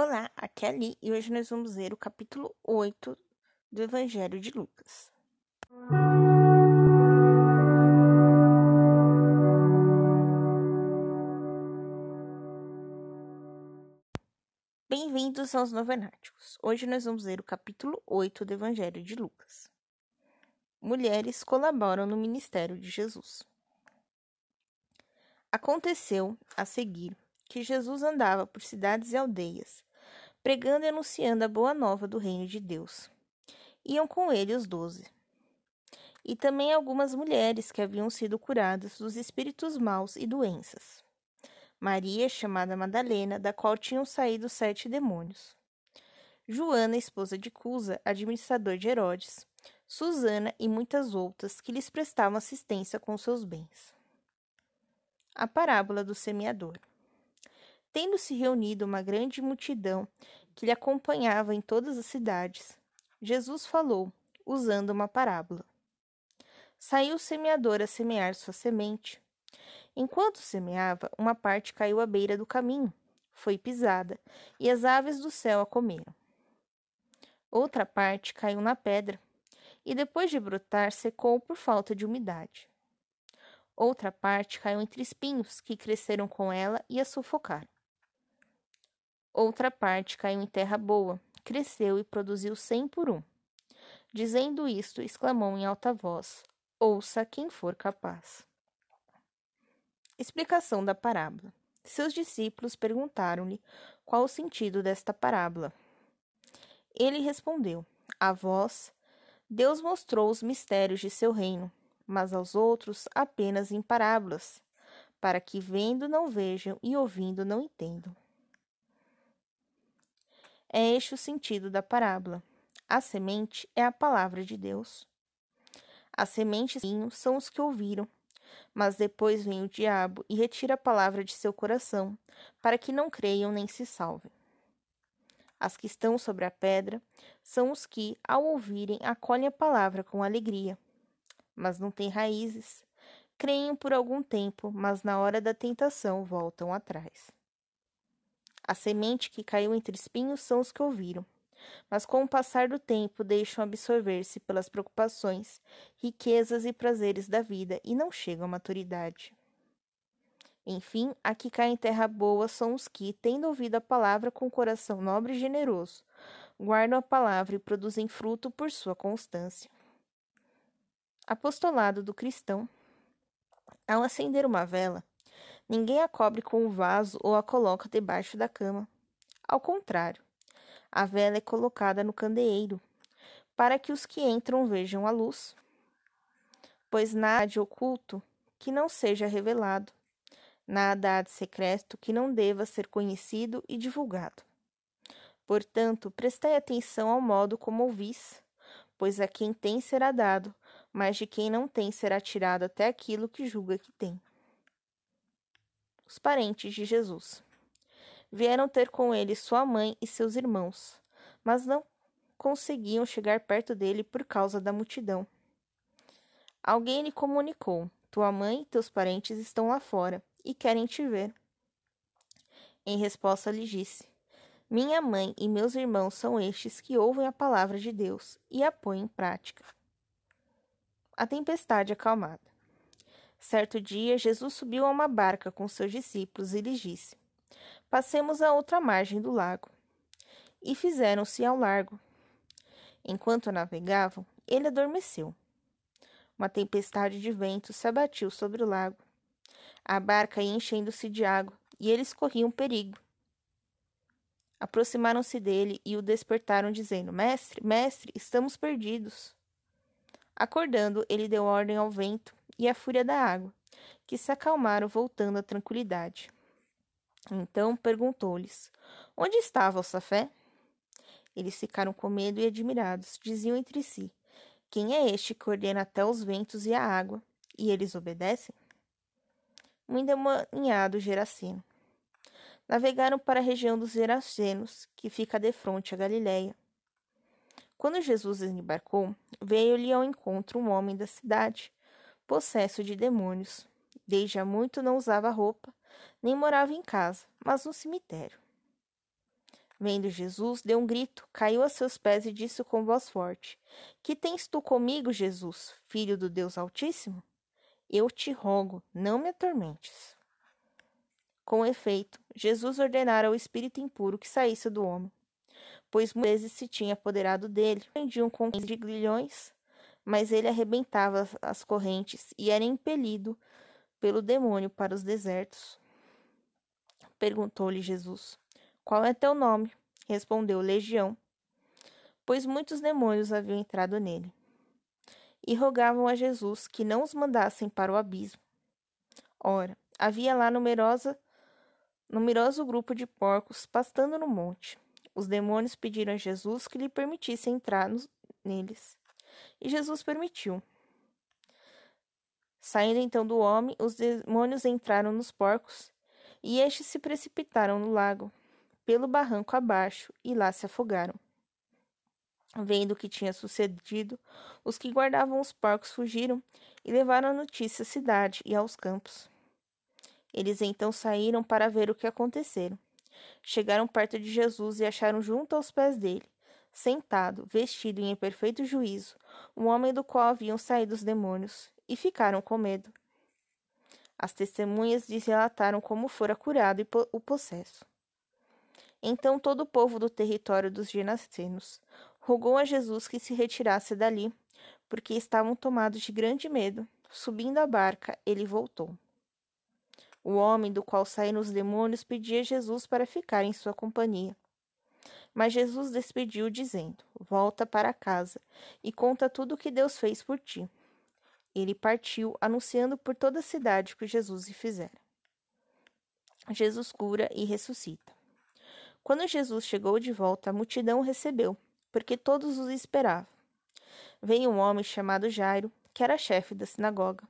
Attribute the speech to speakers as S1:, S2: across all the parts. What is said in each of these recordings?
S1: Olá, aqui é Ali e hoje nós vamos ler o capítulo 8 do Evangelho de Lucas. Bem-vindos aos Novenáticos. Hoje nós vamos ler o capítulo 8 do Evangelho de Lucas. Mulheres colaboram no ministério de Jesus. Aconteceu, a seguir, que Jesus andava por cidades e aldeias, pregando e anunciando a boa nova do reino de Deus. Iam com ele os doze. E também algumas mulheres que haviam sido curadas dos espíritos maus e doenças. Maria, chamada Madalena, da qual tinham saído sete demônios. Joana, esposa de Cusa, administrador de Herodes. Susana e muitas outras que lhes prestavam assistência com seus bens. A parábola do semeador. Tendo-se reunido uma grande multidão que lhe acompanhava em todas as cidades, Jesus falou, usando uma parábola. Saiu o semeador a semear sua semente. Enquanto semeava, uma parte caiu à beira do caminho, foi pisada, e as aves do céu a comeram. Outra parte caiu na pedra, e depois de brotar, secou por falta de umidade. Outra parte caiu entre espinhos, que cresceram com ela e a sufocaram. Outra parte caiu em terra boa, cresceu e produziu cem por um. Dizendo isto, exclamou em alta voz: Ouça quem for capaz. Explicação da parábola. Seus discípulos perguntaram-lhe qual o sentido desta parábola. Ele respondeu: A vós, Deus mostrou os mistérios de seu reino, mas aos outros apenas em parábolas, para que vendo não vejam e ouvindo não entendam. É este o sentido da parábola. A semente é a palavra de Deus. As sementes são os que ouviram, mas depois vem o diabo e retira a palavra de seu coração, para que não creiam nem se salvem. As que estão sobre a pedra são os que, ao ouvirem, acolhem a palavra com alegria, mas não têm raízes. Creem por algum tempo, mas na hora da tentação voltam atrás. A semente que caiu entre espinhos são os que ouviram, mas com o passar do tempo deixam absorver-se pelas preocupações, riquezas e prazeres da vida e não chegam à maturidade. Enfim, a que cai em terra boa são os que, tendo ouvido a palavra com coração nobre e generoso, guardam a palavra e produzem fruto por sua constância. Apostolado do cristão. Ao acender uma vela, Ninguém a cobre com um vaso ou a coloca debaixo da cama. Ao contrário, a vela é colocada no candeeiro, para que os que entram vejam a luz. Pois nada há de oculto que não seja revelado, nada há de secreto que não deva ser conhecido e divulgado. Portanto, prestai atenção ao modo como ouvis, pois a quem tem será dado, mas de quem não tem será tirado até aquilo que julga que tem os parentes de Jesus. Vieram ter com ele sua mãe e seus irmãos, mas não conseguiam chegar perto dele por causa da multidão. Alguém lhe comunicou: Tua mãe e teus parentes estão lá fora e querem te ver. Em resposta, lhe disse: Minha mãe e meus irmãos são estes que ouvem a palavra de Deus e a põem em prática. A tempestade acalmada. Certo dia, Jesus subiu a uma barca com seus discípulos e lhes disse: Passemos à outra margem do lago. E fizeram-se ao largo. Enquanto navegavam, ele adormeceu. Uma tempestade de vento se abatiu sobre o lago. A barca ia enchendo-se de água e eles corriam perigo. Aproximaram-se dele e o despertaram, dizendo: Mestre, mestre, estamos perdidos. Acordando, ele deu ordem ao vento e à fúria da água, que se acalmaram, voltando à tranquilidade. Então perguntou-lhes: Onde está a vossa fé? Eles ficaram com medo e admirados. Diziam entre si: Quem é este que ordena até os ventos e a água, e eles obedecem? Um endemoniado Geraceno. Navegaram para a região dos Gerasenos, que fica defronte a Galiléia. Quando Jesus embarcou, veio-lhe ao encontro um homem da cidade, possesso de demônios. Desde há muito não usava roupa, nem morava em casa, mas no cemitério. Vendo Jesus, deu um grito, caiu a seus pés e disse com voz forte: Que tens tu comigo, Jesus, filho do Deus Altíssimo? Eu te rogo, não me atormentes. Com efeito, Jesus ordenara ao espírito impuro que saísse do homem, pois muitas vezes se tinha apoderado dele, prendiam com de grilhões, mas ele arrebentava as correntes e era impelido pelo demônio para os desertos. Perguntou-lhe Jesus: Qual é teu nome? Respondeu Legião, pois muitos demônios haviam entrado nele. E rogavam a Jesus que não os mandassem para o abismo. Ora, havia lá numerosa numeroso grupo de porcos pastando no monte. Os demônios pediram a Jesus que lhe permitisse entrar nos, neles. E Jesus permitiu. Saindo então do homem, os demônios entraram nos porcos, e estes se precipitaram no lago, pelo barranco abaixo, e lá se afogaram. Vendo o que tinha sucedido, os que guardavam os porcos fugiram e levaram a notícia à cidade e aos campos. Eles então saíram para ver o que acontecera. Chegaram perto de Jesus e acharam junto aos pés dele, sentado, vestido e em perfeito juízo, um homem do qual haviam saído os demônios, e ficaram com medo. As testemunhas lhes relataram como fora curado o possesso. Então todo o povo do território dos Genacenos rogou a Jesus que se retirasse dali, porque estavam tomados de grande medo. Subindo a barca, ele voltou. O homem do qual saíram os demônios pedia a Jesus para ficar em sua companhia. Mas Jesus despediu, dizendo: Volta para casa e conta tudo o que Deus fez por ti. Ele partiu, anunciando por toda a cidade o que Jesus lhe fizera. Jesus cura e ressuscita. Quando Jesus chegou de volta, a multidão o recebeu, porque todos os esperavam. Veio um homem chamado Jairo, que era chefe da sinagoga.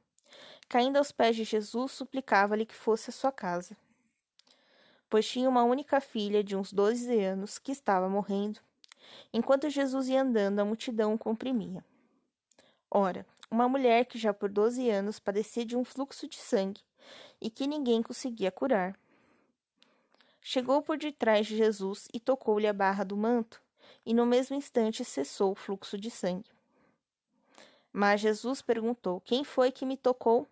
S1: Caindo aos pés de Jesus, suplicava-lhe que fosse à sua casa, pois tinha uma única filha de uns doze anos que estava morrendo. Enquanto Jesus ia andando, a multidão o comprimia. Ora, uma mulher que já por doze anos padecia de um fluxo de sangue e que ninguém conseguia curar. Chegou por detrás de Jesus e tocou-lhe a barra do manto, e no mesmo instante cessou o fluxo de sangue. Mas Jesus perguntou: Quem foi que me tocou?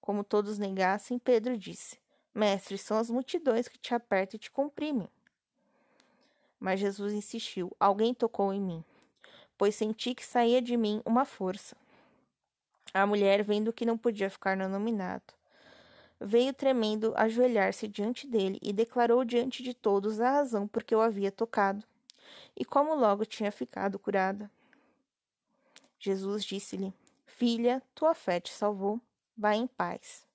S1: Como todos negassem, Pedro disse: Mestre, são as multidões que te apertam e te comprimem. Mas Jesus insistiu: Alguém tocou em mim, pois senti que saía de mim uma força. A mulher, vendo que não podia ficar no nominado, veio tremendo ajoelhar-se diante dele e declarou diante de todos a razão por que o havia tocado e como logo tinha ficado curada. Jesus disse-lhe: Filha, tua fé te salvou. Vá em paz.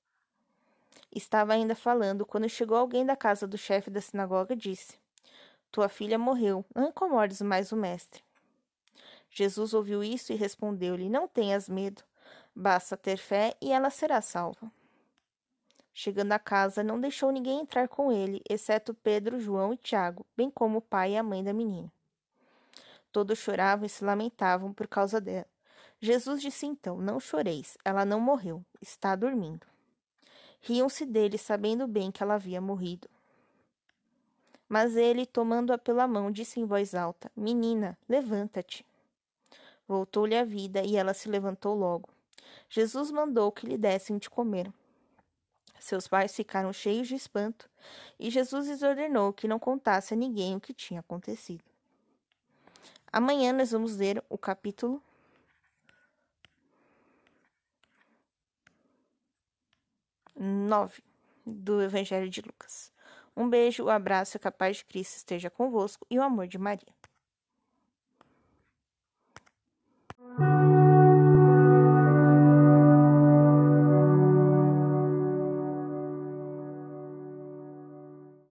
S1: Estava ainda falando quando chegou alguém da casa do chefe da sinagoga e disse: Tua filha morreu, não incomodes mais o mestre. Jesus ouviu isso e respondeu-lhe: Não tenhas medo, basta ter fé e ela será salva. Chegando à casa, não deixou ninguém entrar com ele, exceto Pedro, João e Tiago, bem como o pai e a mãe da menina. Todos choravam e se lamentavam por causa dela. Jesus disse então: Não choreis, ela não morreu, está dormindo. Riam-se dele, sabendo bem que ela havia morrido. Mas ele, tomando-a pela mão, disse em voz alta: Menina, levanta-te. Voltou-lhe a vida e ela se levantou logo. Jesus mandou que lhe dessem de comer. Seus pais ficaram cheios de espanto e Jesus lhes ordenou que não contasse a ninguém o que tinha acontecido. Amanhã nós vamos ler o capítulo 9 do Evangelho de Lucas. Um beijo, um abraço, a capaz de Cristo esteja convosco e o amor de Maria.